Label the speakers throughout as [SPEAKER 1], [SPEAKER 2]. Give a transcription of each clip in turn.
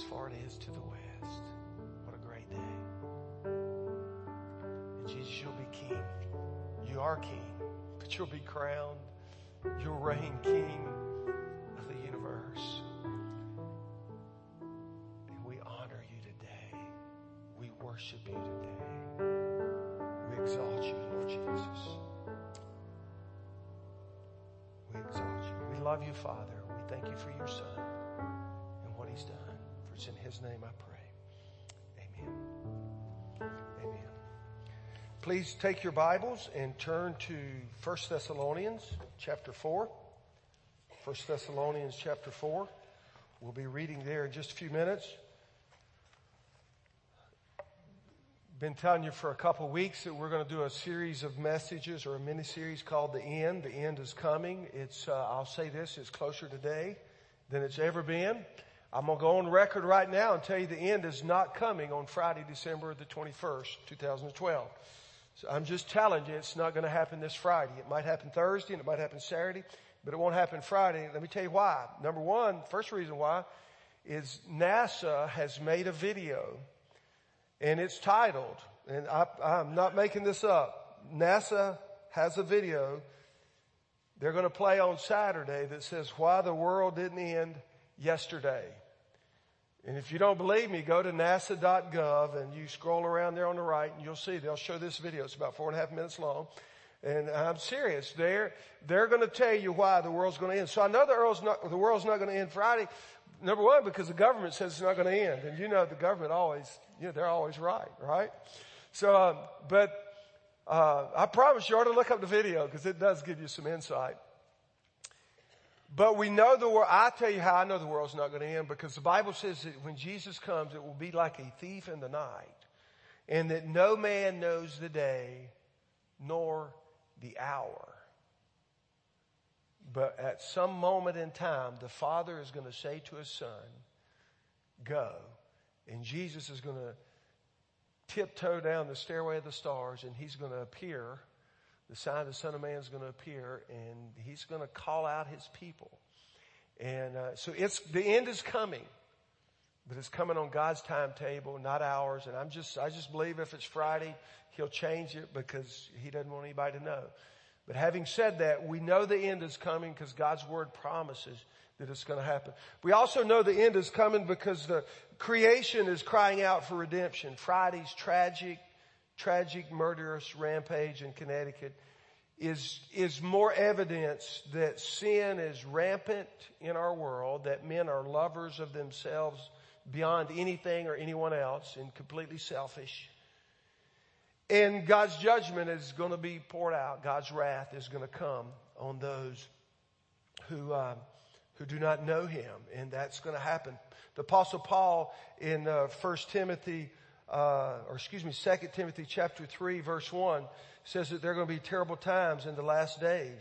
[SPEAKER 1] as far it is to the west. What a great day. And Jesus, you'll be king. You are king, but you'll be crowned. You'll reign king of the universe. And we honor you today. We worship you today. We exalt you, Lord Jesus. We exalt you. We love you, Father. We thank you for your Son and what he's done. It's in his name I pray. Amen. Amen. Please take your Bibles and turn to 1 Thessalonians chapter 4. 1 Thessalonians chapter 4. We'll be reading there in just a few minutes. Been telling you for a couple of weeks that we're going to do a series of messages or a mini series called The End. The End is coming. It's, uh, I'll say this, it's closer today than it's ever been. I'm going to go on record right now and tell you the end is not coming on Friday, December the 21st, 2012. So I'm just telling you it's not going to happen this Friday. It might happen Thursday and it might happen Saturday, but it won't happen Friday. Let me tell you why. Number one, first reason why is NASA has made a video and it's titled, and I, I'm not making this up, NASA has a video they're going to play on Saturday that says why the world didn't end yesterday. And if you don't believe me, go to nasa.gov and you scroll around there on the right and you'll see they'll show this video. It's about four and a half minutes long. And I'm serious. They're, they're going to tell you why the world's going to end. So I know the world's not, the world's not going to end Friday. Number one, because the government says it's not going to end. And you know the government always, you know, they're always right, right? So, um, but, uh, I promise you ought to look up the video because it does give you some insight. But we know the world, I tell you how I know the world's not going to end because the Bible says that when Jesus comes, it will be like a thief in the night and that no man knows the day nor the hour. But at some moment in time, the Father is going to say to His Son, go. And Jesus is going to tiptoe down the stairway of the stars and He's going to appear the sign of the Son of Man is going to appear and he's going to call out his people. And uh, so it's the end is coming, but it's coming on God's timetable, not ours. And I'm just I just believe if it's Friday, He'll change it because He doesn't want anybody to know. But having said that, we know the end is coming because God's Word promises that it's going to happen. We also know the end is coming because the creation is crying out for redemption. Friday's tragic tragic murderous rampage in Connecticut is, is more evidence that sin is rampant in our world, that men are lovers of themselves beyond anything or anyone else and completely selfish. And God's judgment is going to be poured out. God's wrath is going to come on those who, uh, who do not know Him. And that's going to happen. The apostle Paul in uh, 1 Timothy uh, or excuse me, 2 Timothy chapter 3 verse 1 says that there are going to be terrible times in the last days.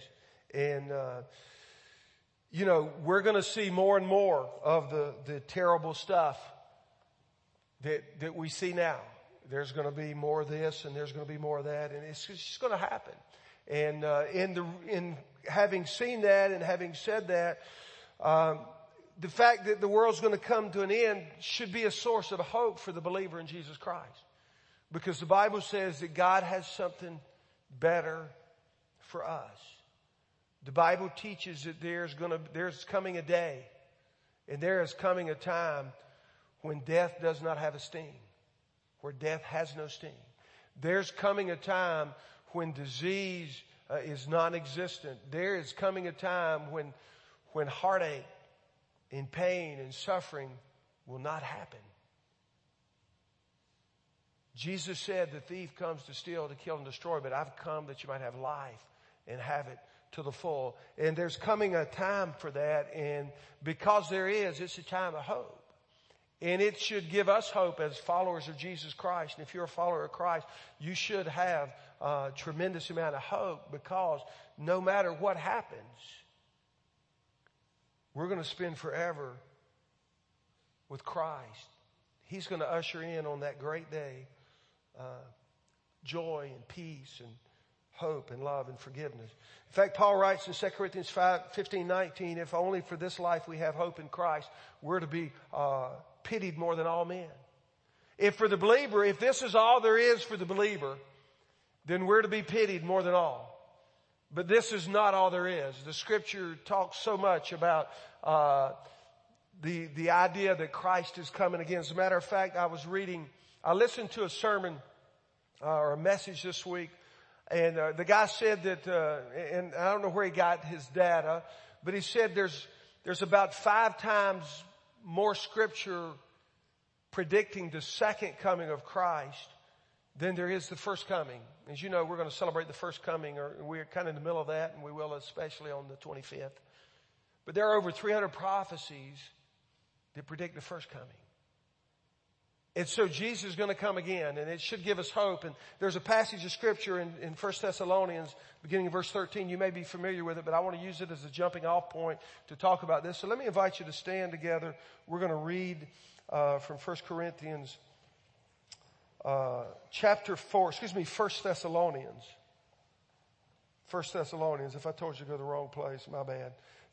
[SPEAKER 1] And, uh, you know, we're going to see more and more of the, the terrible stuff that, that we see now. There's going to be more of this and there's going to be more of that and it's just going to happen. And, uh, in the, in having seen that and having said that, um, the fact that the world's going to come to an end should be a source of hope for the believer in Jesus Christ. Because the Bible says that God has something better for us. The Bible teaches that there's going to, there's coming a day and there is coming a time when death does not have a sting, where death has no sting. There's coming a time when disease uh, is non-existent. There is coming a time when, when heartache and pain and suffering will not happen. Jesus said the thief comes to steal, to kill and destroy, but I've come that you might have life and have it to the full. And there's coming a time for that and because there is, it's a time of hope. And it should give us hope as followers of Jesus Christ. And if you're a follower of Christ, you should have a tremendous amount of hope because no matter what happens, we're going to spend forever with Christ. He's going to usher in on that great day uh, joy and peace and hope and love and forgiveness. In fact, Paul writes in 2 Corinthians 5, 15, 19, if only for this life we have hope in Christ, we're to be uh, pitied more than all men. If for the believer, if this is all there is for the believer, then we're to be pitied more than all. But this is not all there is. The scripture talks so much about uh, the the idea that Christ is coming again. As a matter of fact, I was reading, I listened to a sermon uh, or a message this week, and uh, the guy said that, uh, and I don't know where he got his data, but he said there's there's about five times more scripture predicting the second coming of Christ than there is the first coming. As you know, we're going to celebrate the first coming, or we're kind of in the middle of that, and we will especially on the 25th. But there are over 300 prophecies that predict the first coming. And so Jesus is going to come again, and it should give us hope. And there's a passage of scripture in, in 1 Thessalonians, beginning of verse 13. You may be familiar with it, but I want to use it as a jumping off point to talk about this. So let me invite you to stand together. We're going to read uh, from 1 Corinthians uh, chapter 4, excuse me, 1 Thessalonians. 1 Thessalonians. If I told you to go to the wrong place, my bad.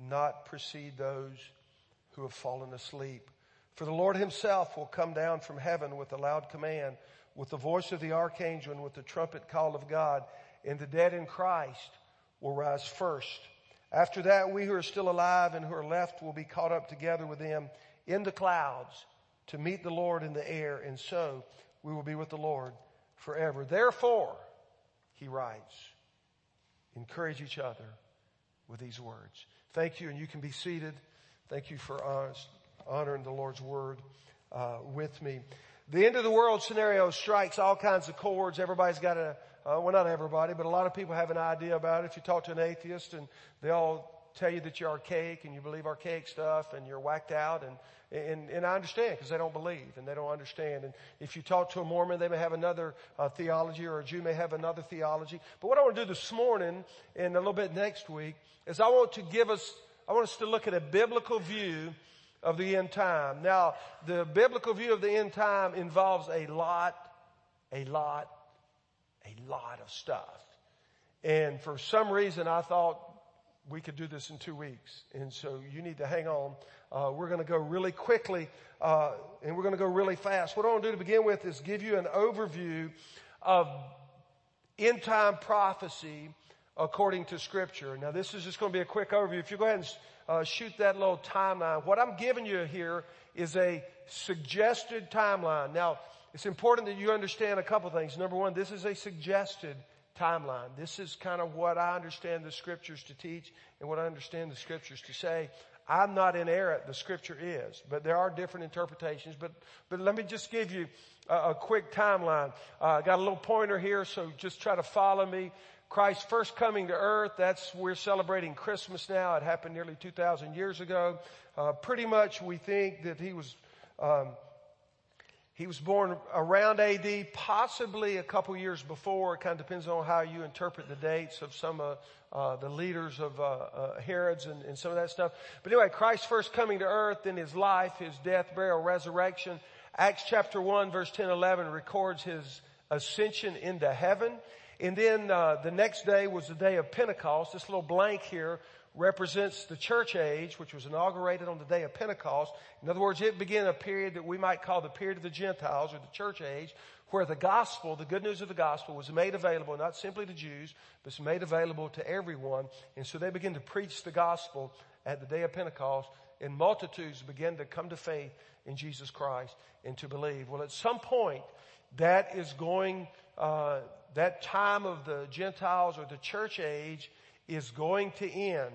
[SPEAKER 1] not precede those who have fallen asleep. For the Lord himself will come down from heaven with a loud command, with the voice of the archangel and with the trumpet call of God, and the dead in Christ will rise first. After that, we who are still alive and who are left will be caught up together with them in the clouds to meet the Lord in the air, and so we will be with the Lord forever. Therefore, he writes, encourage each other with these words. Thank you, and you can be seated. Thank you for honoring the Lord's word uh, with me. The end of the world scenario strikes all kinds of chords. Everybody's got a, uh, well, not everybody, but a lot of people have an idea about it. If you talk to an atheist and they all tell you that you're archaic and you believe archaic stuff and you're whacked out and and, and I understand because they don't believe and they don't understand. And if you talk to a Mormon, they may have another uh, theology or a Jew may have another theology. But what I want to do this morning and a little bit next week is I want to give us, I want us to look at a biblical view of the end time. Now, the biblical view of the end time involves a lot, a lot, a lot of stuff. And for some reason I thought we could do this in two weeks. And so you need to hang on. Uh, we're going to go really quickly, uh, and we're going to go really fast. What I want to do to begin with is give you an overview of end time prophecy according to scripture. Now this is just going to be a quick overview. If you go ahead and uh, shoot that little timeline, what I'm giving you here is a suggested timeline. Now, it's important that you understand a couple things. Number one, this is a suggested timeline. This is kind of what I understand the scriptures to teach and what I understand the scriptures to say. I'm not inerrant, the scripture is, but there are different interpretations. But, but let me just give you a, a quick timeline. Uh, I got a little pointer here, so just try to follow me. Christ's first coming to earth, that's, we're celebrating Christmas now. It happened nearly 2,000 years ago. Uh, pretty much we think that he was, um, he was born around AD, possibly a couple years before. It kind of depends on how you interpret the dates of some of uh, the leaders of uh, uh, Herod's and, and, some of that stuff. But anyway, Christ's first coming to earth, then his life, his death, burial, resurrection. Acts chapter 1 verse 10, 11 records his ascension into heaven. And then uh, the next day was the day of Pentecost. This little blank here represents the church age, which was inaugurated on the day of Pentecost. In other words, it began a period that we might call the period of the Gentiles or the church age, where the gospel, the good news of the gospel was made available, not simply to Jews, but it's made available to everyone. And so they began to preach the gospel at the day of Pentecost and multitudes began to come to faith in Jesus Christ and to believe. Well, at some point, that is going, uh, that time of the Gentiles or the church age is going to end.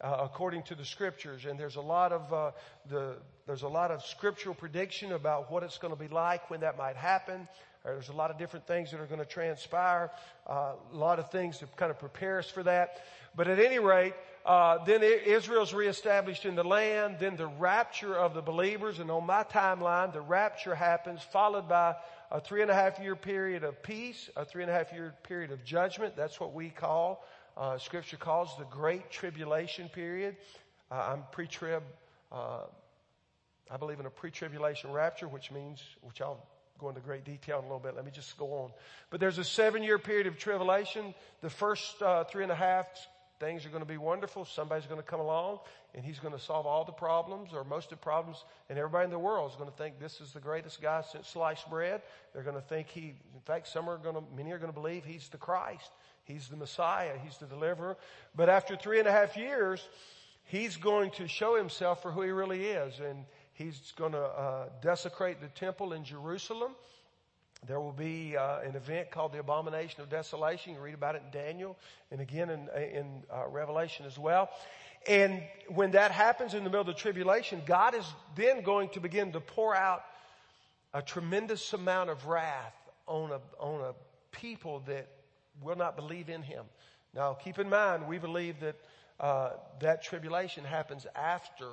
[SPEAKER 1] uh, according to the scriptures. And there's a lot of uh, the there's a lot of scriptural prediction about what it's going to be like when that might happen. There's a lot of different things that are going to transpire. Uh, a lot of things to kind of prepare us for that. But at any rate, uh, then Israel's reestablished in the land. Then the rapture of the believers, and on my timeline, the rapture happens, followed by a three and a half year period of peace, a three and a half year period of judgment. That's what we call, uh, Scripture calls the Great Tribulation period. Uh, I'm pre-trib. Uh, I believe in a pre-tribulation rapture, which means, which I'll go into great detail in a little bit. Let me just go on. But there's a seven year period of tribulation. The first uh, three and a half things are going to be wonderful. Somebody's going to come along and he's going to solve all the problems or most of the problems. And everybody in the world is going to think this is the greatest guy since sliced bread. They're going to think he, in fact, some are going to, many are going to believe he's the Christ. He's the Messiah. He's the deliverer. But after three and a half years, he's going to show himself for who he really is. And He's going to uh, desecrate the temple in Jerusalem. There will be uh, an event called the Abomination of Desolation. You read about it in Daniel and again in, in uh, Revelation as well. And when that happens in the middle of the tribulation, God is then going to begin to pour out a tremendous amount of wrath on a, on a people that will not believe in Him. Now keep in mind, we believe that uh, that tribulation happens after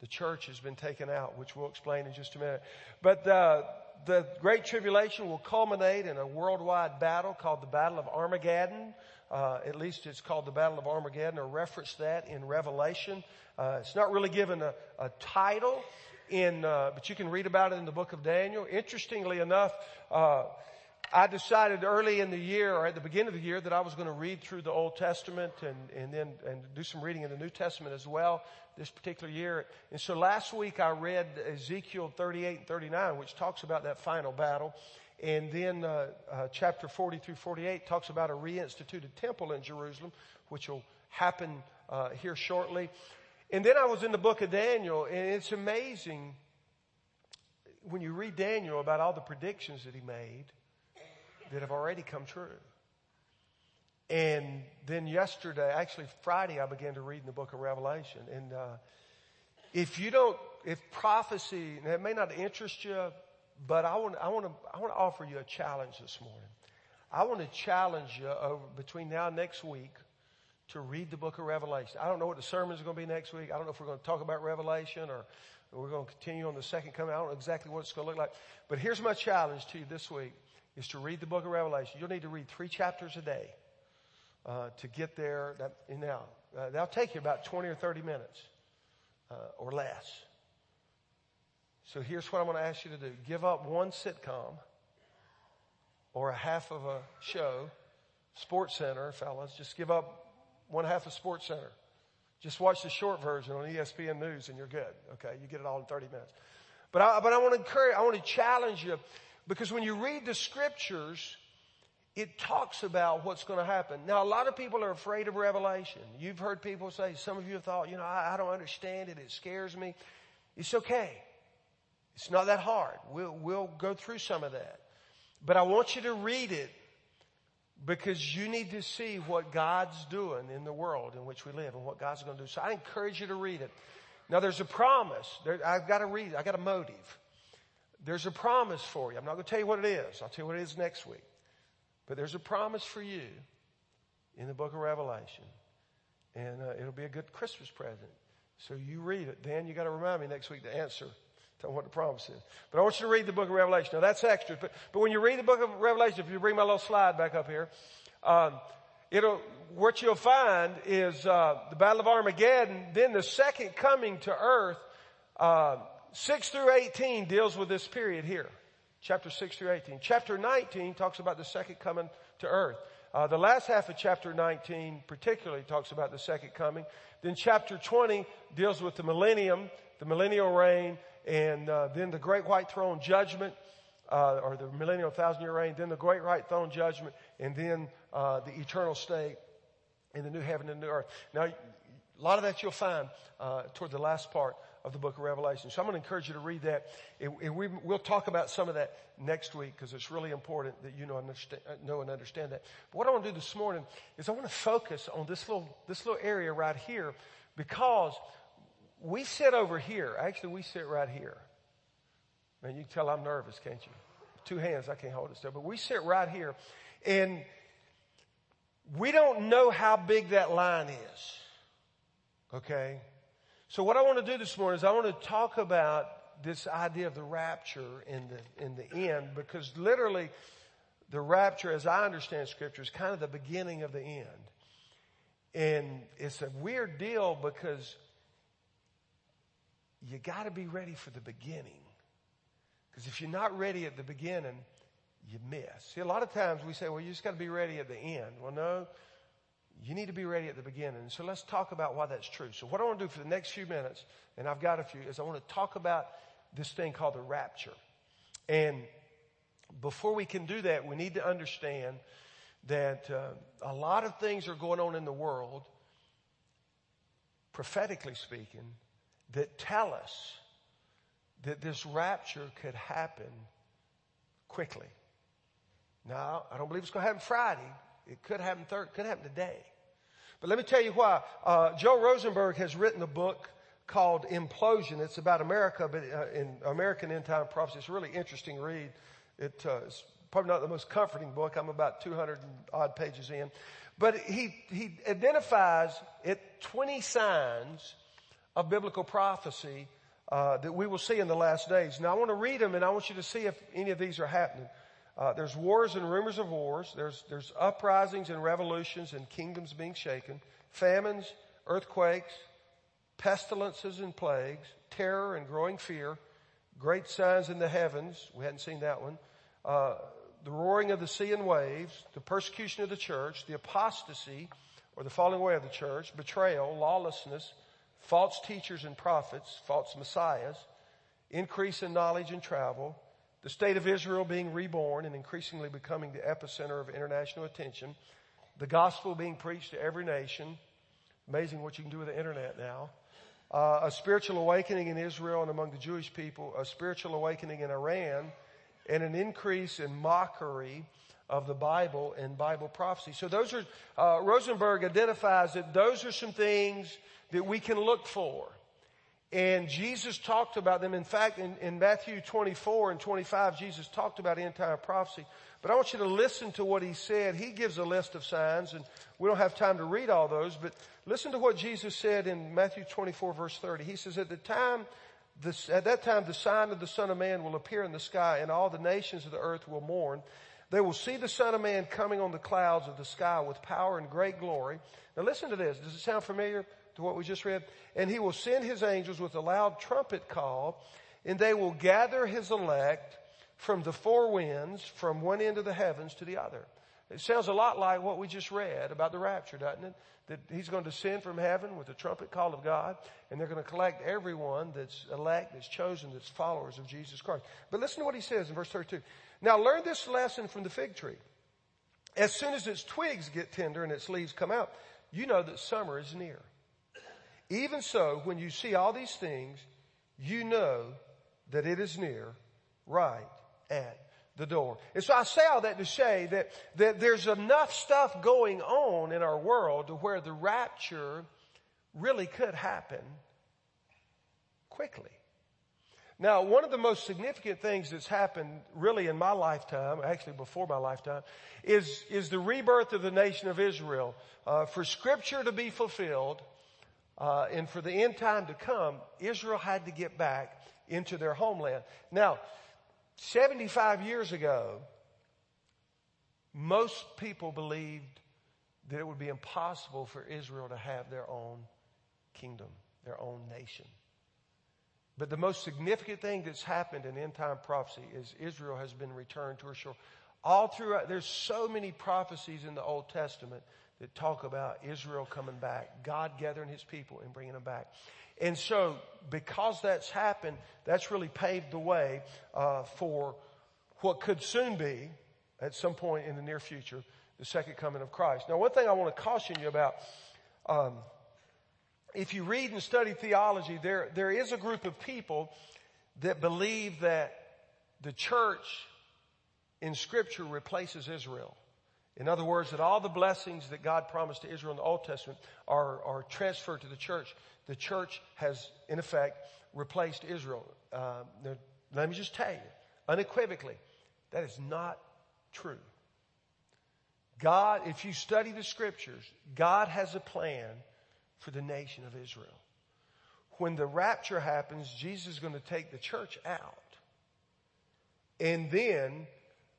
[SPEAKER 1] the church has been taken out, which we'll explain in just a minute. But uh, the Great Tribulation will culminate in a worldwide battle called the Battle of Armageddon. Uh, at least it's called the Battle of Armageddon, or reference that in Revelation. Uh, it's not really given a, a title in, uh, but you can read about it in the book of Daniel. Interestingly enough, uh, I decided early in the year or at the beginning of the year that I was going to read through the Old Testament and, and then and do some reading in the New Testament as well this particular year. And so last week I read Ezekiel 38 and 39, which talks about that final battle. And then uh, uh, chapter 40 through 48 talks about a reinstituted temple in Jerusalem, which will happen uh, here shortly. And then I was in the book of Daniel, and it's amazing when you read Daniel about all the predictions that he made that have already come true. And then yesterday, actually Friday, I began to read in the book of Revelation. And uh, if you don't, if prophecy, it may not interest you, but I want, I want to, I want to offer you a challenge this morning. I want to challenge you over between now and next week to read the book of Revelation. I don't know what the sermon is going to be next week. I don't know if we're going to talk about Revelation or we're going to continue on the second coming. I don't know exactly what it's going to look like. But here's my challenge to you this week is to read the book of Revelation. You'll need to read three chapters a day uh, to get there. That, now, uh, that'll take you about 20 or 30 minutes uh, or less. So here's what I'm going to ask you to do. Give up one sitcom or a half of a show, Sports Center, fellas. Just give up one half of Sports Center. Just watch the short version on ESPN News and you're good. Okay. You get it all in 30 minutes. But I, but I want to encourage, I want to challenge you because when you read the scriptures, it talks about what's going to happen. Now, a lot of people are afraid of Revelation. You've heard people say, some of you have thought, you know, I, I don't understand it. It scares me. It's okay. It's not that hard. We'll, we'll go through some of that. But I want you to read it because you need to see what God's doing in the world in which we live and what God's going to do. So I encourage you to read it. Now there's a promise. There, I've got to read it. I've got a motive. There's a promise for you. I'm not going to tell you what it is. I'll tell you what it is next week. But there's a promise for you in the book of Revelation. And uh, it'll be a good Christmas present. So you read it. Dan, you got to remind me next week to answer. Tell what the promise is. But I want you to read the book of Revelation. Now that's extra. But, but when you read the book of Revelation, if you bring my little slide back up here, um, it'll, what you'll find is uh, the Battle of Armageddon, then the second coming to earth, uh, 6 through 18 deals with this period here chapter 6 through 18. Chapter 19 talks about the second coming to earth. Uh, the last half of chapter 19 particularly talks about the second coming. Then chapter 20 deals with the millennium, the millennial reign, and uh, then the great white throne judgment, uh, or the millennial thousand year reign, then the great white throne judgment, and then uh, the eternal state in the new heaven and the new earth. Now, a lot of that you'll find uh, toward the last part of the book of Revelation. So I'm going to encourage you to read that. And we, will talk about some of that next week because it's really important that you know, understand, know and understand that. But what I want to do this morning is I want to focus on this little, this little area right here because we sit over here. Actually, we sit right here. Man, you can tell I'm nervous, can't you? Two hands, I can't hold it still. But we sit right here and we don't know how big that line is. Okay? So what I want to do this morning is I want to talk about this idea of the rapture in the, in the end because literally the rapture, as I understand scripture, is kind of the beginning of the end. And it's a weird deal because you got to be ready for the beginning. Because if you're not ready at the beginning, you miss. See, a lot of times we say, well, you just got to be ready at the end. Well, no, you need to be ready at the beginning. So let's talk about why that's true. So what I want to do for the next few minutes, and I've got a few, is I want to talk about this thing called the rapture. And before we can do that, we need to understand that uh, a lot of things are going on in the world, prophetically speaking, that tell us that this rapture could happen quickly. Now, I don't believe it's going to happen Friday. It could happen third, could happen today. But let me tell you why. Uh, Joel Rosenberg has written a book called Implosion. It's about America, but uh, in American end time prophecy. It's a really interesting read. It, uh, it's probably not the most comforting book. I'm about 200 odd pages in. But he, he identifies it 20 signs of biblical prophecy uh, that we will see in the last days. Now I want to read them and I want you to see if any of these are happening. Uh, there's wars and rumors of wars. There's, there's uprisings and revolutions and kingdoms being shaken, famines, earthquakes, pestilences and plagues, terror and growing fear, great signs in the heavens. We hadn't seen that one. Uh, the roaring of the sea and waves, the persecution of the church, the apostasy or the falling away of the church, betrayal, lawlessness, false teachers and prophets, false messiahs, increase in knowledge and travel, the state of Israel being reborn and increasingly becoming the epicenter of international attention. The gospel being preached to every nation. Amazing what you can do with the internet now. Uh, a spiritual awakening in Israel and among the Jewish people. A spiritual awakening in Iran. And an increase in mockery of the Bible and Bible prophecy. So those are, uh, Rosenberg identifies that those are some things that we can look for. And Jesus talked about them. In fact, in, in, Matthew 24 and 25, Jesus talked about end time prophecy. But I want you to listen to what he said. He gives a list of signs and we don't have time to read all those, but listen to what Jesus said in Matthew 24 verse 30. He says, at the time, this, at that time, the sign of the Son of Man will appear in the sky and all the nations of the earth will mourn. They will see the Son of Man coming on the clouds of the sky with power and great glory. Now listen to this. Does it sound familiar? To what we just read. And he will send his angels with a loud trumpet call and they will gather his elect from the four winds from one end of the heavens to the other. It sounds a lot like what we just read about the rapture, doesn't it? That he's going to descend from heaven with the trumpet call of God, and they're going to collect everyone that's elect, that's chosen, that's followers of Jesus Christ. But listen to what he says in verse 32. Now learn this lesson from the fig tree. As soon as its twigs get tender and its leaves come out, you know that summer is near. Even so, when you see all these things, you know that it is near, right at the door. And so I say all that to say that, that there's enough stuff going on in our world to where the rapture really could happen quickly. Now, one of the most significant things that's happened really in my lifetime, actually before my lifetime, is, is the rebirth of the nation of Israel. Uh, for scripture to be fulfilled, uh, and for the end time to come, Israel had to get back into their homeland. Now, 75 years ago, most people believed that it would be impossible for Israel to have their own kingdom, their own nation. But the most significant thing that's happened in end time prophecy is Israel has been returned to her shore. All throughout, there's so many prophecies in the Old Testament that talk about Israel coming back, God gathering his people and bringing them back. And so, because that's happened, that's really paved the way uh, for what could soon be, at some point in the near future, the second coming of Christ. Now, one thing I want to caution you about um, if you read and study theology, there, there is a group of people that believe that the church in scripture replaces Israel. In other words, that all the blessings that God promised to Israel in the Old Testament are, are transferred to the church. The church has, in effect, replaced Israel. Uh, let me just tell you, unequivocally, that is not true. God, if you study the scriptures, God has a plan for the nation of Israel. When the rapture happens, Jesus is going to take the church out. And then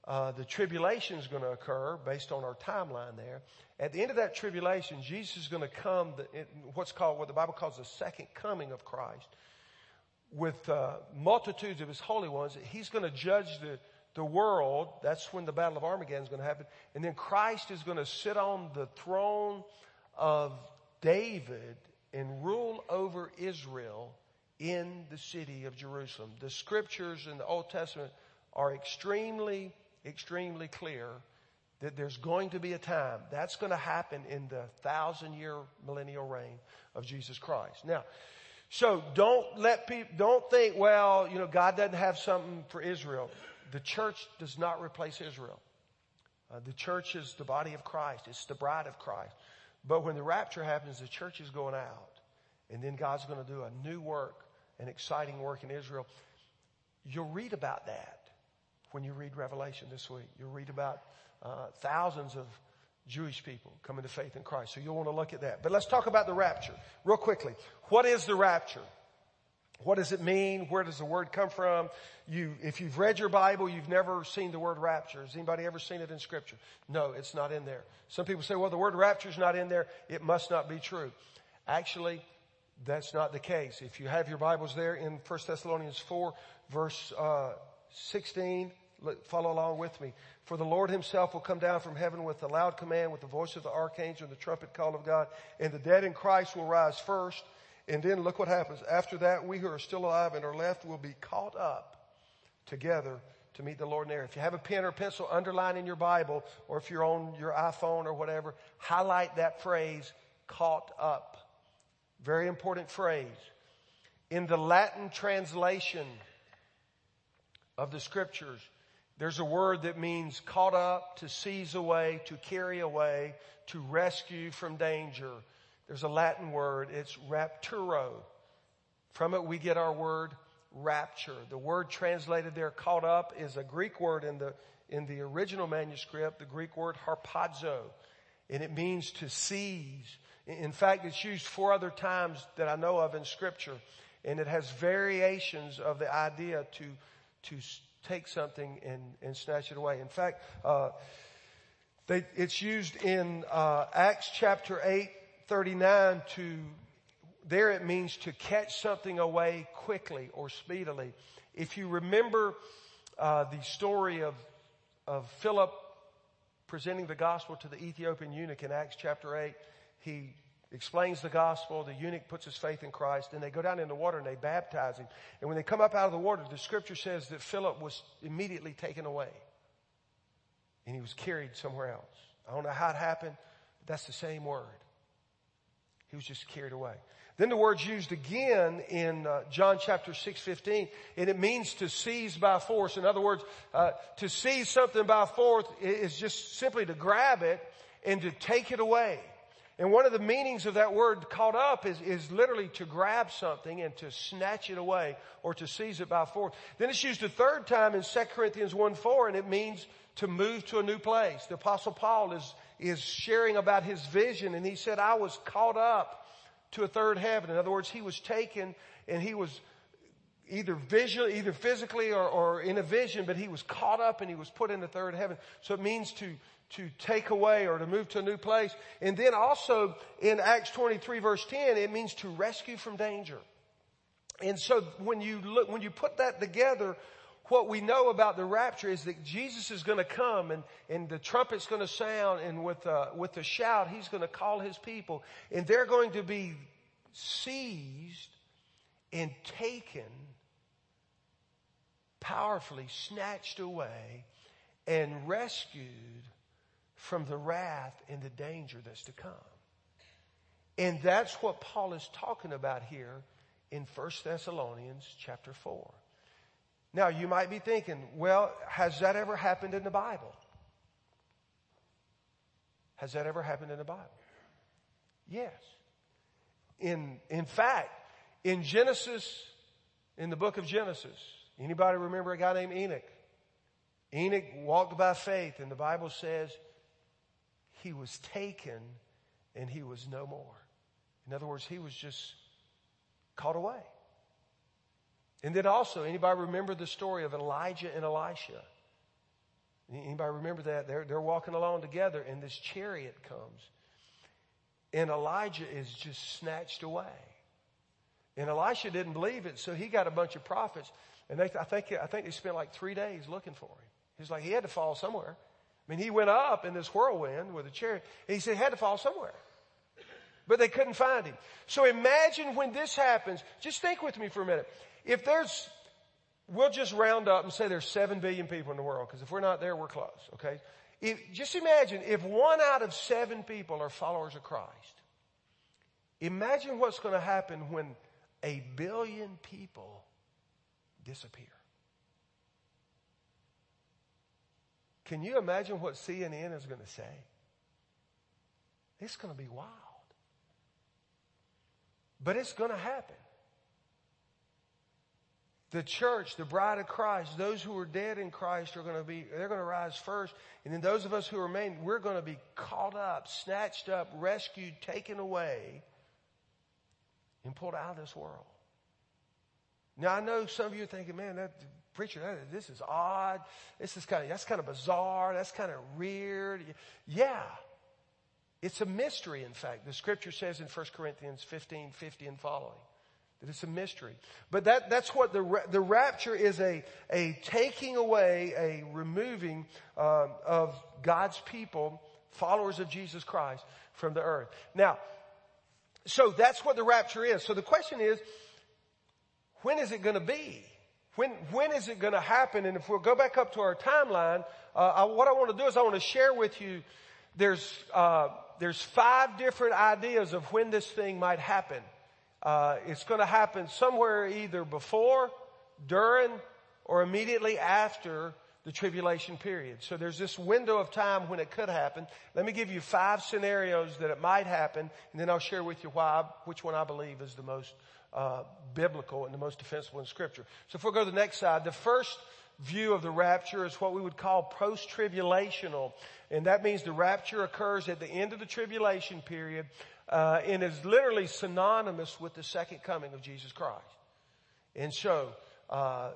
[SPEAKER 1] uh, the tribulation is going to occur based on our timeline there. At the end of that tribulation, Jesus is going to come, what's called, what the Bible calls the second coming of Christ, with uh, multitudes of his holy ones. He's going to judge the, the world. That's when the Battle of Armageddon is going to happen. And then Christ is going to sit on the throne of David and rule over Israel in the city of Jerusalem. The scriptures in the Old Testament are extremely, extremely clear that there's going to be a time that's going to happen in the thousand year millennial reign of Jesus Christ. Now, so don't let people, don't think, well, you know, God doesn't have something for Israel. The church does not replace Israel. Uh, the church is the body of Christ. It's the bride of Christ. But when the rapture happens, the church is going out. And then God's going to do a new work, an exciting work in Israel. You'll read about that when you read Revelation this week. You'll read about uh, thousands of Jewish people coming to faith in Christ. So you'll want to look at that. But let's talk about the rapture real quickly. What is the rapture? What does it mean? Where does the word come from? You, if you've read your Bible, you've never seen the word rapture. Has anybody ever seen it in scripture? No, it's not in there. Some people say, well, the word rapture is not in there. It must not be true. Actually, that's not the case. If you have your Bibles there in 1 Thessalonians 4 verse, uh, 16, follow along with me. For the Lord himself will come down from heaven with a loud command, with the voice of the archangel and the trumpet call of God, and the dead in Christ will rise first. And then look what happens. After that, we who are still alive and are left will be caught up together to meet the Lord in air. If you have a pen or pencil, underline in your Bible, or if you're on your iPhone or whatever, highlight that phrase, caught up. Very important phrase. In the Latin translation of the scriptures, there's a word that means caught up, to seize away, to carry away, to rescue from danger. There's a Latin word. It's rapturo. From it we get our word rapture. The word translated there, caught up, is a Greek word in the, in the original manuscript, the Greek word harpazo. And it means to seize. In fact, it's used four other times that I know of in scripture. And it has variations of the idea to, to take something and, and snatch it away. In fact, uh, they, it's used in uh, Acts chapter 8, 39 to, there it means to catch something away quickly or speedily. If you remember uh, the story of, of Philip presenting the gospel to the Ethiopian eunuch in Acts chapter 8, he explains the gospel. The eunuch puts his faith in Christ and they go down in the water and they baptize him. And when they come up out of the water, the scripture says that Philip was immediately taken away and he was carried somewhere else. I don't know how it happened, but that's the same word. He was just carried away. Then the word's used again in uh, John chapter 6, 15, and it means to seize by force. In other words, uh, to seize something by force is just simply to grab it and to take it away. And one of the meanings of that word caught up is, is literally to grab something and to snatch it away or to seize it by force. Then it's used a third time in 2 Corinthians 1 4 and it means to move to a new place. The apostle Paul is is sharing about his vision and he said, I was caught up to a third heaven. In other words, he was taken and he was either visual, either physically or, or in a vision, but he was caught up and he was put in the third heaven. So it means to, to take away or to move to a new place. And then also in Acts 23 verse 10, it means to rescue from danger. And so when you look, when you put that together, what we know about the rapture is that Jesus is going to come and, and the trumpet's going to sound and with a, with a shout, he's going to call his people and they're going to be seized and taken powerfully snatched away and rescued from the wrath and the danger that's to come. And that's what Paul is talking about here in 1 Thessalonians chapter 4. Now you might be thinking, well, has that ever happened in the Bible? Has that ever happened in the Bible? Yes. In, in fact, in Genesis, in the book of Genesis, anybody remember a guy named Enoch? Enoch walked by faith and the Bible says he was taken and he was no more. In other words, he was just caught away. And then also, anybody remember the story of Elijah and Elisha? Anybody remember that? They're, they're walking along together and this chariot comes. And Elijah is just snatched away. And Elisha didn't believe it, so he got a bunch of prophets. And they, I think, I think they spent like three days looking for him. He's like, he had to fall somewhere. I mean, he went up in this whirlwind with a chariot. he said he had to fall somewhere. But they couldn't find him. So imagine when this happens. Just think with me for a minute. If there's we'll just round up and say there's seven billion people in the world, because if we're not there, we're close, okay? If, just imagine if one out of seven people are followers of Christ. Imagine what's going to happen when a billion people disappear. Can you imagine what CNN is going to say? It's going to be wild. But it's going to happen the church, the bride of Christ, those who are dead in Christ are going to be, they're going to rise first. And then those of us who remain, we're going to be caught up, snatched up, rescued, taken away, and pulled out of this world. Now I know some of you are thinking, man, that preacher, that, this is odd. This is kind of, that's kind of bizarre. That's kind of weird. Yeah. It's a mystery, in fact. The scripture says in 1 Corinthians 15, 50 and following. That it's a mystery. But that, that's what the, the rapture is a, a taking away, a removing um, of God's people, followers of Jesus Christ, from the earth. Now, so that's what the rapture is. So the question is, when is it going to be? When, when is it going to happen? And if we'll go back up to our timeline, uh, I, what I want to do is I want to share with you, there's, uh, there's five different ideas of when this thing might happen. Uh, it's going to happen somewhere either before, during, or immediately after the tribulation period. So there's this window of time when it could happen. Let me give you five scenarios that it might happen, and then I'll share with you why, which one I believe is the most uh, biblical and the most defensible in Scripture. So if we go to the next slide, the first view of the rapture is what we would call post-tribulational, and that means the rapture occurs at the end of the tribulation period uh, and is literally synonymous with the second coming of Jesus Christ. And so, uh,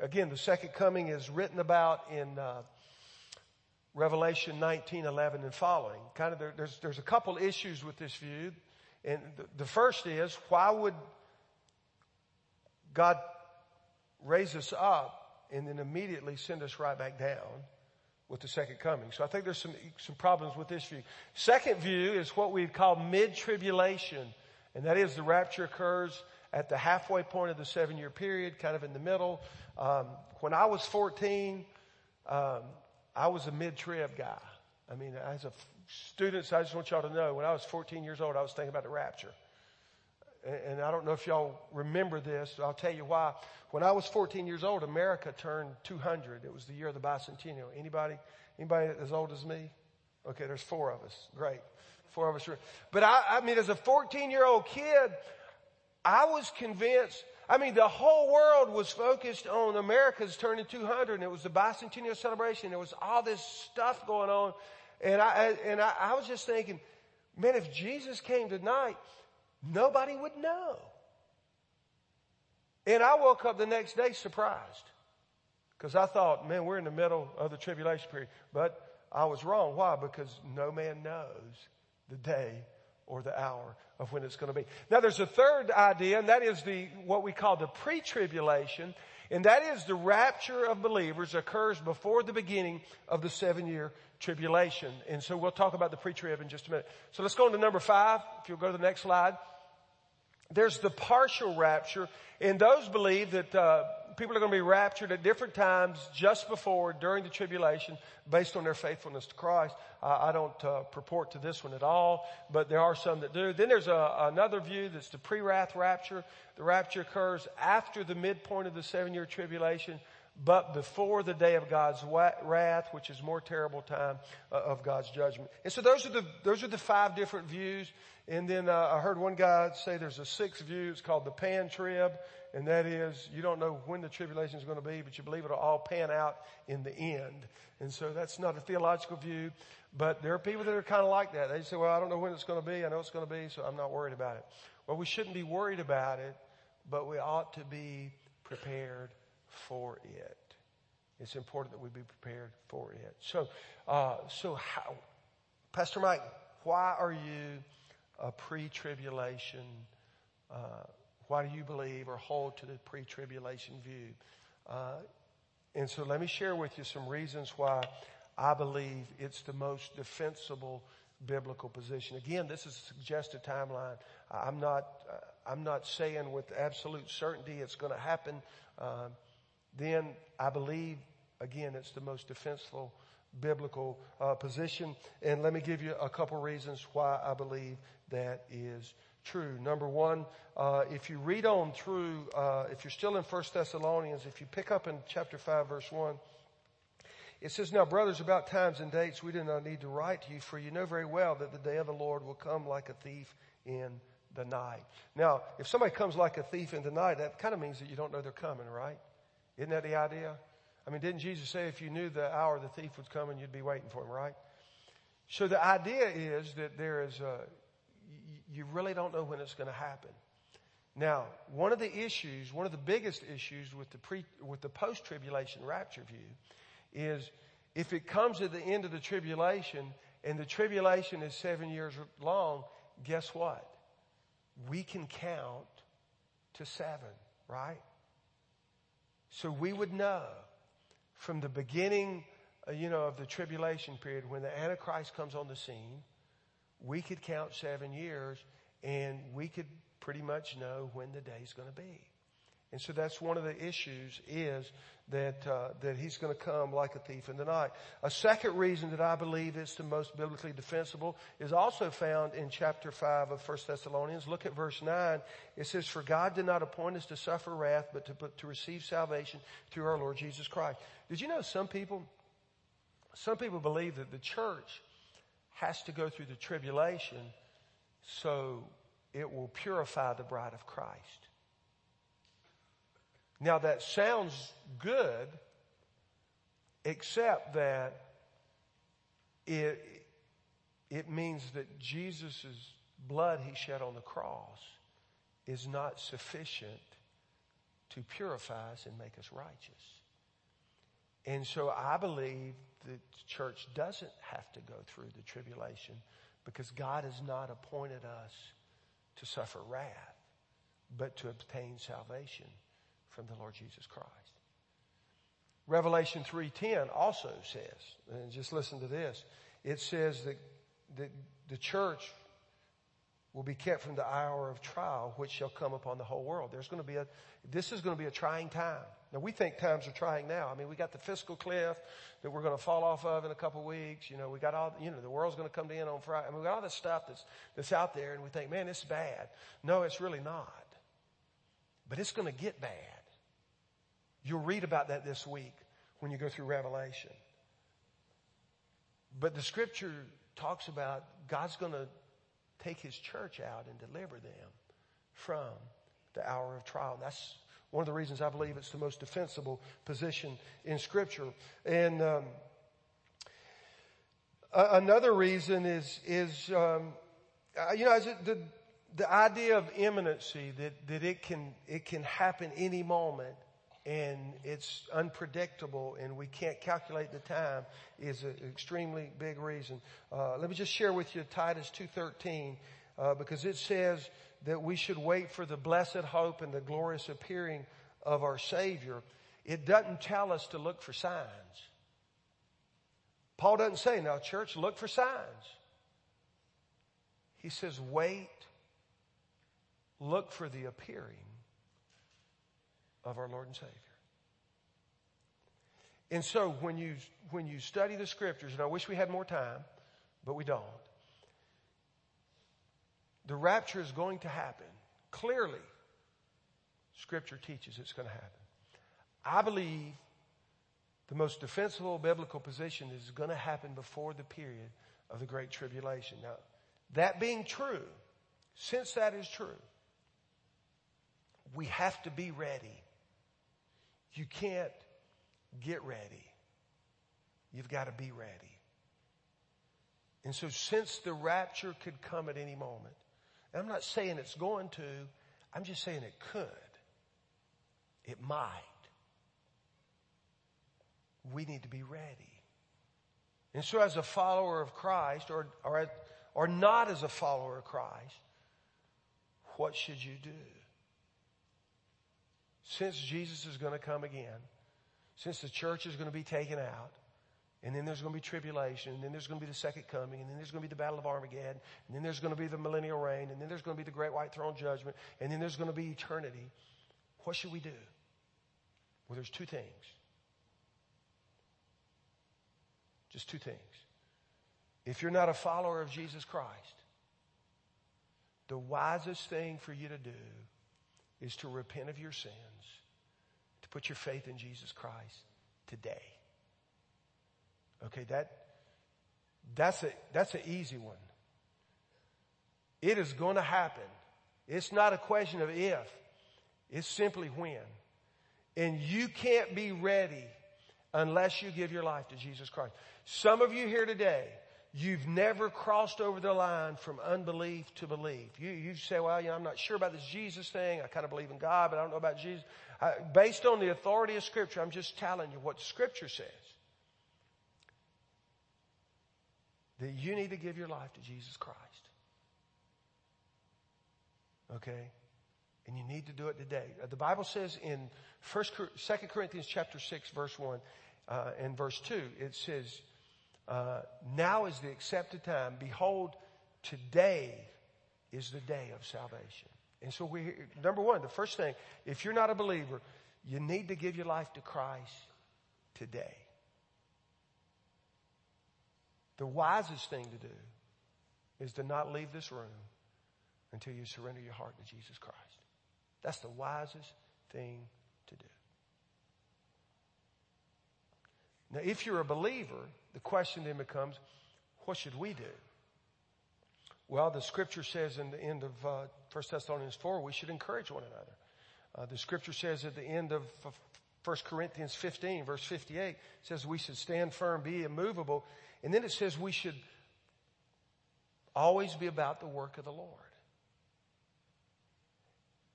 [SPEAKER 1] again, the second coming is written about in uh, Revelation 19, 11 and following. Kind of there, there's there's a couple issues with this view, and the, the first is why would God raise us up and then immediately send us right back down? with the second coming. So I think there's some, some problems with this view. Second view is what we call mid-tribulation. And that is the rapture occurs at the halfway point of the seven year period, kind of in the middle. Um, when I was 14, um, I was a mid-trib guy. I mean, as a students, I just want y'all to know, when I was 14 years old, I was thinking about the rapture. And, I don't know if y'all remember this. I'll tell you why. When I was 14 years old, America turned 200. It was the year of the bicentennial. Anybody, anybody as old as me? Okay, there's four of us. Great. Four of us. But I, I mean, as a 14 year old kid, I was convinced, I mean, the whole world was focused on America's turning 200 and it was the bicentennial celebration. There was all this stuff going on. And I, and I, I was just thinking, man, if Jesus came tonight, nobody would know. And I woke up the next day surprised because I thought, man, we're in the middle of the tribulation period. But I was wrong. Why? Because no man knows the day or the hour of when it's going to be. Now there's a third idea and that is the, what we call the pre-tribulation. And that is the rapture of believers occurs before the beginning of the seven year tribulation. And so we'll talk about the pre-trib in just a minute. So let's go on to number five. If you'll go to the next slide. There's the partial rapture, and those believe that uh, people are going to be raptured at different times just before, during the tribulation, based on their faithfulness to Christ. I don't uh, purport to this one at all, but there are some that do. Then there's a, another view that's the pre-wrath rapture. The rapture occurs after the midpoint of the seven-year tribulation, but before the day of God's wrath, which is more terrible time uh, of God's judgment. And so those are the, those are the five different views. And then uh, I heard one guy say there's a sixth view. It's called the pan trib. And that is, you don't know when the tribulation is going to be, but you believe it'll all pan out in the end. And so that's not a theological view, but there are people that are kind of like that. They say, well, I don't know when it's going to be. I know it's going to be, so I'm not worried about it. Well, we shouldn't be worried about it, but we ought to be prepared for it. It's important that we be prepared for it. So, uh, so how, Pastor Mike, why are you a pre-tribulation? Uh, why do you believe or hold to the pre-tribulation view? Uh, and so let me share with you some reasons why I believe it's the most defensible biblical position. Again, this is a suggested timeline. I'm not, uh, I'm not saying with absolute certainty it's going to happen. Uh, then I believe, again, it's the most defensible biblical uh, position. And let me give you a couple reasons why I believe that is true. Number one, uh, if you read on through, uh, if you're still in First Thessalonians, if you pick up in chapter 5, verse 1, it says, Now, brothers, about times and dates, we do not need to write to you, for you know very well that the day of the Lord will come like a thief in the night. Now, if somebody comes like a thief in the night, that kind of means that you don't know they're coming, right? Isn't that the idea? I mean, didn't Jesus say if you knew the hour the thief was coming, you'd be waiting for him, right? So the idea is that there is a, you really don't know when it's going to happen. Now, one of the issues, one of the biggest issues with the pre, with the post-tribulation rapture view is if it comes at the end of the tribulation and the tribulation is seven years long, guess what? We can count to seven, right? So we would know from the beginning, uh, you know, of the tribulation period when the Antichrist comes on the scene, we could count seven years and we could pretty much know when the day's going to be. And so that's one of the issues is that uh, that he's going to come like a thief in the night. A second reason that I believe it's the most biblically defensible is also found in chapter five of First Thessalonians. Look at verse nine. It says, "For God did not appoint us to suffer wrath, but to but to receive salvation through our Lord Jesus Christ." Did you know some people? Some people believe that the church has to go through the tribulation so it will purify the bride of Christ. Now that sounds good, except that it, it means that Jesus' blood he shed on the cross is not sufficient to purify us and make us righteous. And so I believe the church doesn't have to go through the tribulation because God has not appointed us to suffer wrath, but to obtain salvation from the Lord Jesus Christ. Revelation 3.10 also says, and just listen to this, it says that, that the church will be kept from the hour of trial which shall come upon the whole world. There's going to be a, this is going to be a trying time. Now we think times are trying now. I mean, we got the fiscal cliff that we're going to fall off of in a couple of weeks. You know, we got all, you know, the world's going to come to end on Friday. I mean, we got all this stuff that's, that's out there and we think, man, it's bad. No, it's really not. But it's going to get bad. You'll read about that this week when you go through Revelation. But the scripture talks about God's going to take his church out and deliver them from the hour of trial. That's one of the reasons I believe it's the most defensible position in scripture. And, um, another reason is, is, um, uh, you know, the, the idea of imminency that, that it can, it can happen any moment and it's unpredictable and we can't calculate the time is an extremely big reason. Uh, let me just share with you Titus 2.13 uh, because it says that we should wait for the blessed hope and the glorious appearing of our Savior. It doesn't tell us to look for signs. Paul doesn't say, now church, look for signs. He says, wait, look for the appearing of our Lord and Savior. And so when you, when you study the scriptures, and I wish we had more time, but we don't. The rapture is going to happen. Clearly, scripture teaches it's going to happen. I believe the most defensible biblical position is going to happen before the period of the Great Tribulation. Now, that being true, since that is true, we have to be ready. You can't get ready. You've got to be ready. And so since the rapture could come at any moment, I'm not saying it's going to, I'm just saying it could. It might. We need to be ready. And so as a follower of Christ or, or, or not as a follower of Christ, what should you do? Since Jesus is going to come again, since the church is going to be taken out, and then there's going to be tribulation, and then there's going to be the second coming, and then there's going to be the battle of Armageddon, and then there's going to be the millennial reign, and then there's going to be the great white throne judgment, and then there's going to be eternity. What should we do? Well, there's two things. Just two things. If you're not a follower of Jesus Christ, the wisest thing for you to do is to repent of your sins, to put your faith in Jesus Christ today. Okay, that, that's a, that's an easy one. It is going to happen. It's not a question of if. It's simply when. And you can't be ready unless you give your life to Jesus Christ. Some of you here today, you've never crossed over the line from unbelief to belief. You, you say, well, you know, I'm not sure about this Jesus thing. I kind of believe in God, but I don't know about Jesus. I, based on the authority of Scripture, I'm just telling you what Scripture says. that you need to give your life to Jesus Christ. Okay? And you need to do it today. Uh, the Bible says in First, 2 Corinthians chapter 6 verse 1 uh, and verse 2, it says, uh, now is the accepted time. Behold, today is the day of salvation. And so we, number one, the first thing, if you're not a believer, you need to give your life to Christ today. The wisest thing to do is to not leave this room until you surrender your heart to Jesus Christ. That's the wisest thing to do. Now, if you're a believer, the question then becomes, what should we do? Well, the scripture says in the end of uh, 1 Thessalonians 4, we should encourage one another. Uh, the scripture says at the end of 1 Corinthians 15, verse 58, says we should stand firm, be immovable, and then it says we should always be about the work of the Lord.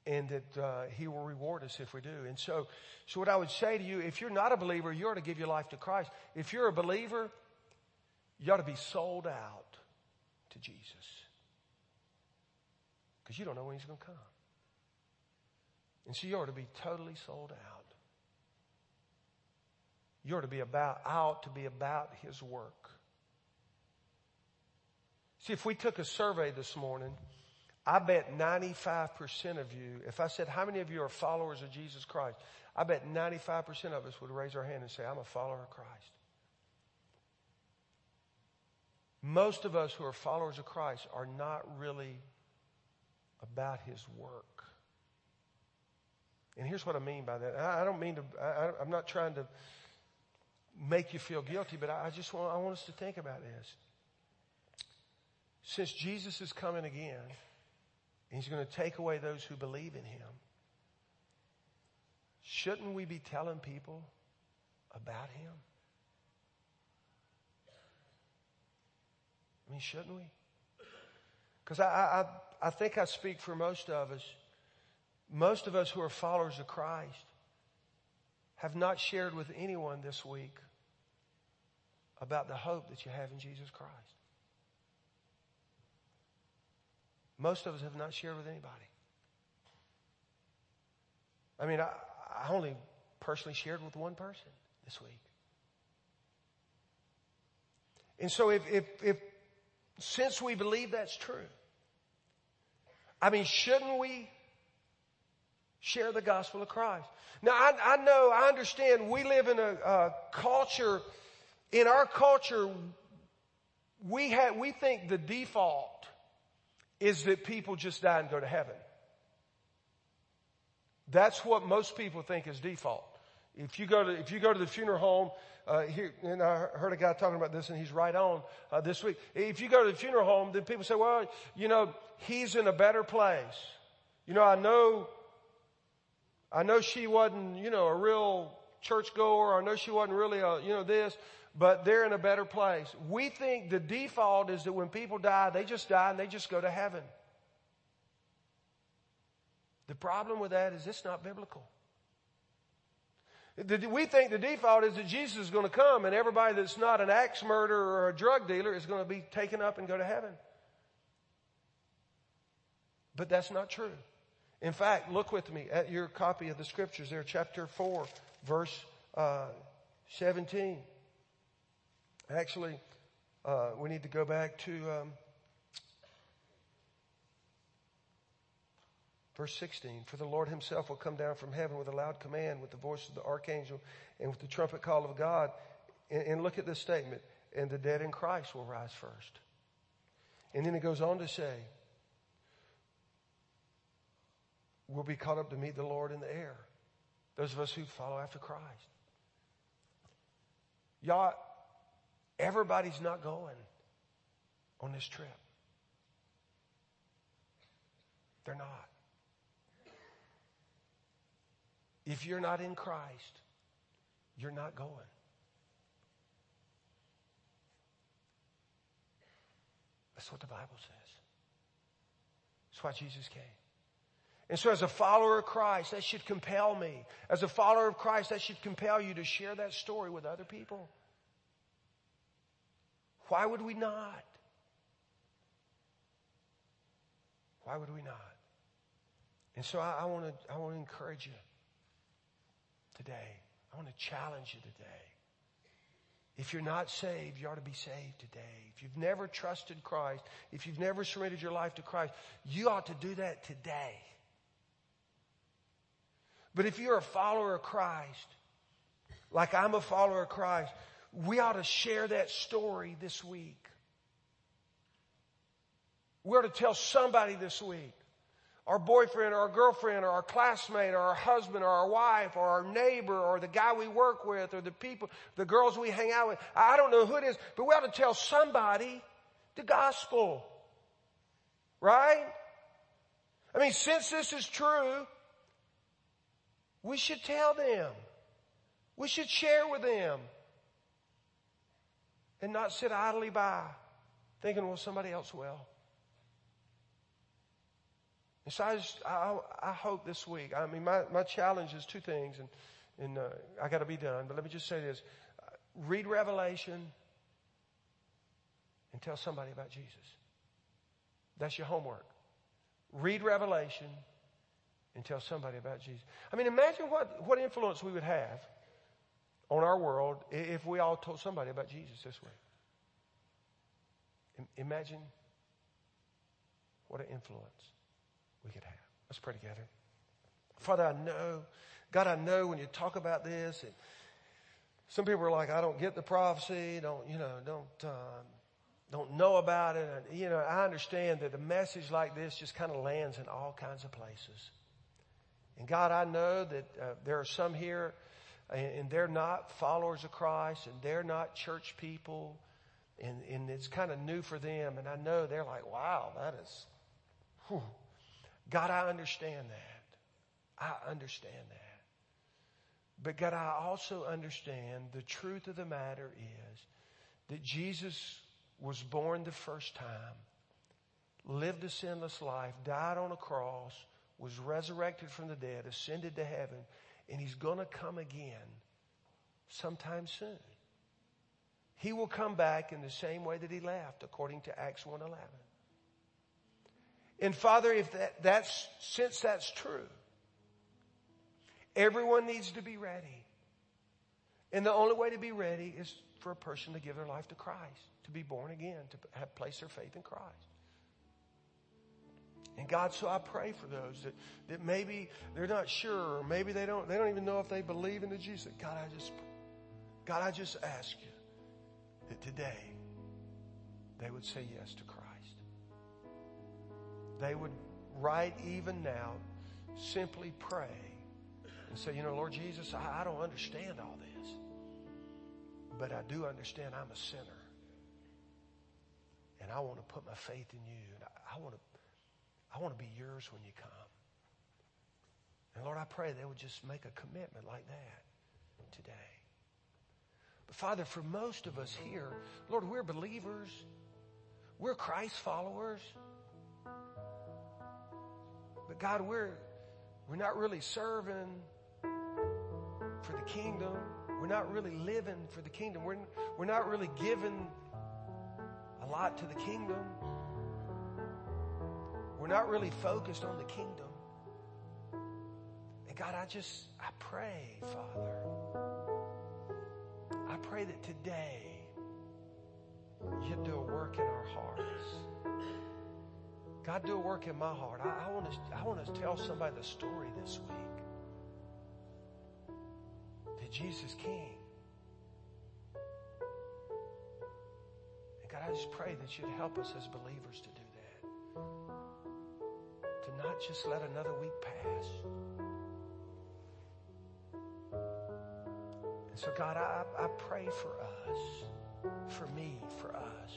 [SPEAKER 1] And that uh, He will reward us if we do. And so, so what I would say to you, if you're not a believer, you ought to give your life to Christ. If you're a believer, you ought to be sold out to Jesus. Because you don't know when He's going to come. And so you ought to be totally sold out. You ought to be about, out to be about His work. See, if we took a survey this morning, I bet 95% of you, if I said, how many of you are followers of Jesus Christ? I bet 95% of us would raise our hand and say, I'm a follower of Christ. Most of us who are followers of Christ are not really about His work. And here's what I mean by that. I don't mean to, I, am not trying to make you feel guilty, but I just want, I want us to think about this since Jesus is coming again, he's going to take away those who believe in him, shouldn't we be telling people about him? I mean, shouldn't we? Because I, I, I think I speak for most of us. Most of us who are followers of Christ have not shared with anyone this week about the hope that you have in Jesus Christ. Most of us have not shared with anybody. I mean, I, I only personally shared with one person this week. And so if, if, if, since we believe that's true, I mean, shouldn't we Share the gospel of Christ. Now I, I know, I understand we live in a, a culture, in our culture, we have, we think the default is that people just die and go to heaven. That's what most people think is default. If you go to, if you go to the funeral home, uh, here, and I heard a guy talking about this and he's right on, uh, this week. If you go to the funeral home, then people say, well, you know, he's in a better place. You know, I know, I know she wasn't, you know, a real churchgoer. I know she wasn't really a, you know, this, but they're in a better place. We think the default is that when people die, they just die and they just go to heaven. The problem with that is it's not biblical. We think the default is that Jesus is going to come and everybody that's not an axe murderer or a drug dealer is going to be taken up and go to heaven. But that's not true. In fact, look with me at your copy of the scriptures there, chapter 4, verse uh, 17. Actually, uh, we need to go back to um, Verse 16, for the Lord himself will come down from heaven with a loud command, with the voice of the archangel, and with the trumpet call of God. And, and look at this statement, and the dead in Christ will rise first. And then it goes on to say, we'll be caught up to meet the Lord in the air. Those of us who follow after Christ. Y'all, everybody's not going on this trip. They're not. If you're not in Christ, you're not going. That's what the Bible says. That's why Jesus came. And so as a follower of Christ, that should compel me. As a follower of Christ, that should compel you to share that story with other people. Why would we not? Why would we not? And so I, I want to, I want to encourage you today. I want to challenge you today. If you're not saved, you ought to be saved today. If you've never trusted Christ, if you've never surrendered your life to Christ, you ought to do that today. But if you're a follower of Christ, like I'm a follower of Christ, we ought to share that story this week. We ought to tell somebody this week our boyfriend or our girlfriend or our classmate or our husband or our wife or our neighbor or the guy we work with or the people, the girls we hang out with. I don't know who it is, but we ought to tell somebody the gospel. Right? I mean, since this is true, we should tell them. We should share with them. And not sit idly by thinking, well, somebody else will. And so I, just, I, I hope this week, I mean, my, my challenge is two things, and, and uh, I got to be done, but let me just say this. Read Revelation and tell somebody about Jesus. That's your homework. Read Revelation and tell somebody about Jesus. I mean, imagine what, what influence we would have on our world if we all told somebody about Jesus this way. Imagine what an influence we could have. Let's pray together. Father, I know, God, I know when you talk about this, and some people are like, I don't get the prophecy, don't, you know, don't, um, don't know about it. And, you know, I understand that a message like this just kind of lands in all kinds of places. And God, I know that uh, there are some here and, they're not followers of Christ and they're not church people and, and it's kind of new for them. And I know they're like, wow, that is, whew, God, I understand that. I understand that. But God, I also understand the truth of the matter is that Jesus was born the first time, lived a sinless life, died on a cross, was resurrected from the dead, ascended to heaven, and he's going to come again sometime soon. He will come back in the same way that he left, according to Acts 1.11. And Father, if that, that's, since that's true, everyone needs to be ready. And the only way to be ready is for a person to give their life to Christ, to be born again, to have place their faith in Christ. And God, so I pray for those that, that maybe they're not sure, or maybe they don't, they don't even know if they believe in the Jesus. God, I just, God, I just ask you that today they would say yes to Christ. They would, right even now, simply pray and say, you know, Lord Jesus, I, I don't understand all this, but I do understand I'm a sinner. And I want to put my faith in you. And I, I want to, I want to be yours when you come. And Lord, I pray they would just make a commitment like that today. But Father, for most of us here, Lord, we're believers. We're Christ followers. But God, we're, we're not really serving for the kingdom. We're not really living for the kingdom. We're, we're not really giving a lot to the kingdom. We're not really focused on the kingdom. And God, I just, I pray, Father, I pray that today you'd do a work in our hearts. God, do a work in my heart. I, I, want to, I want to tell somebody the story this week that Jesus King. And God, I just pray that you'd help us as believers to do that. To not just let another week pass. And so, God, I, I pray for us, for me, for us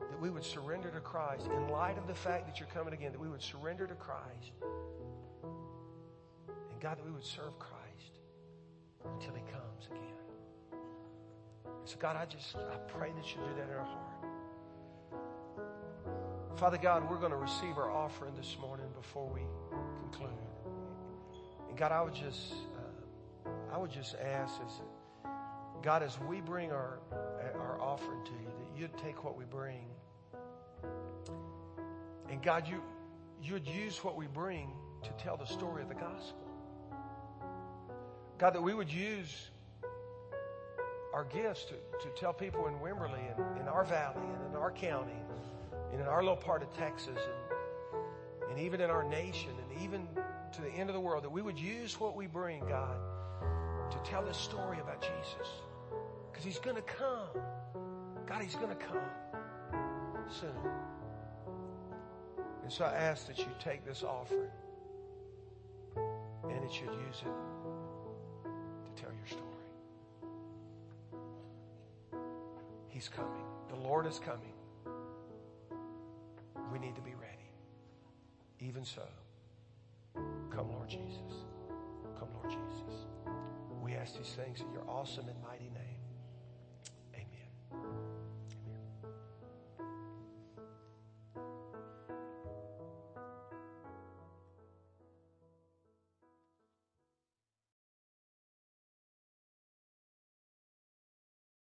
[SPEAKER 1] that we would surrender to Christ in light of the fact that you're coming again, that we would surrender to Christ. And God, that we would serve Christ until he comes again. So God, I just, I pray that you do that in our heart. Father God, we're going to receive our offering this morning before we conclude. And God, I would just, uh, I would just ask as, God, as we bring our, our offering to you, that you'd take what we bring and God, you, you would use what we bring to tell the story of the gospel. God, that we would use our gifts to, to tell people in Wimberley and in our valley and in our county and in our little part of Texas and, and even in our nation and even to the end of the world, that we would use what we bring, God, to tell this story about Jesus. Because he's going to come. God, he's going to come soon. And so I ask that you take this offering and that you'd use it to tell your story. He's coming. The Lord is coming. We need to be ready. Even so, come, Lord Jesus. Come, Lord Jesus. We ask these things in your awesome and mighty.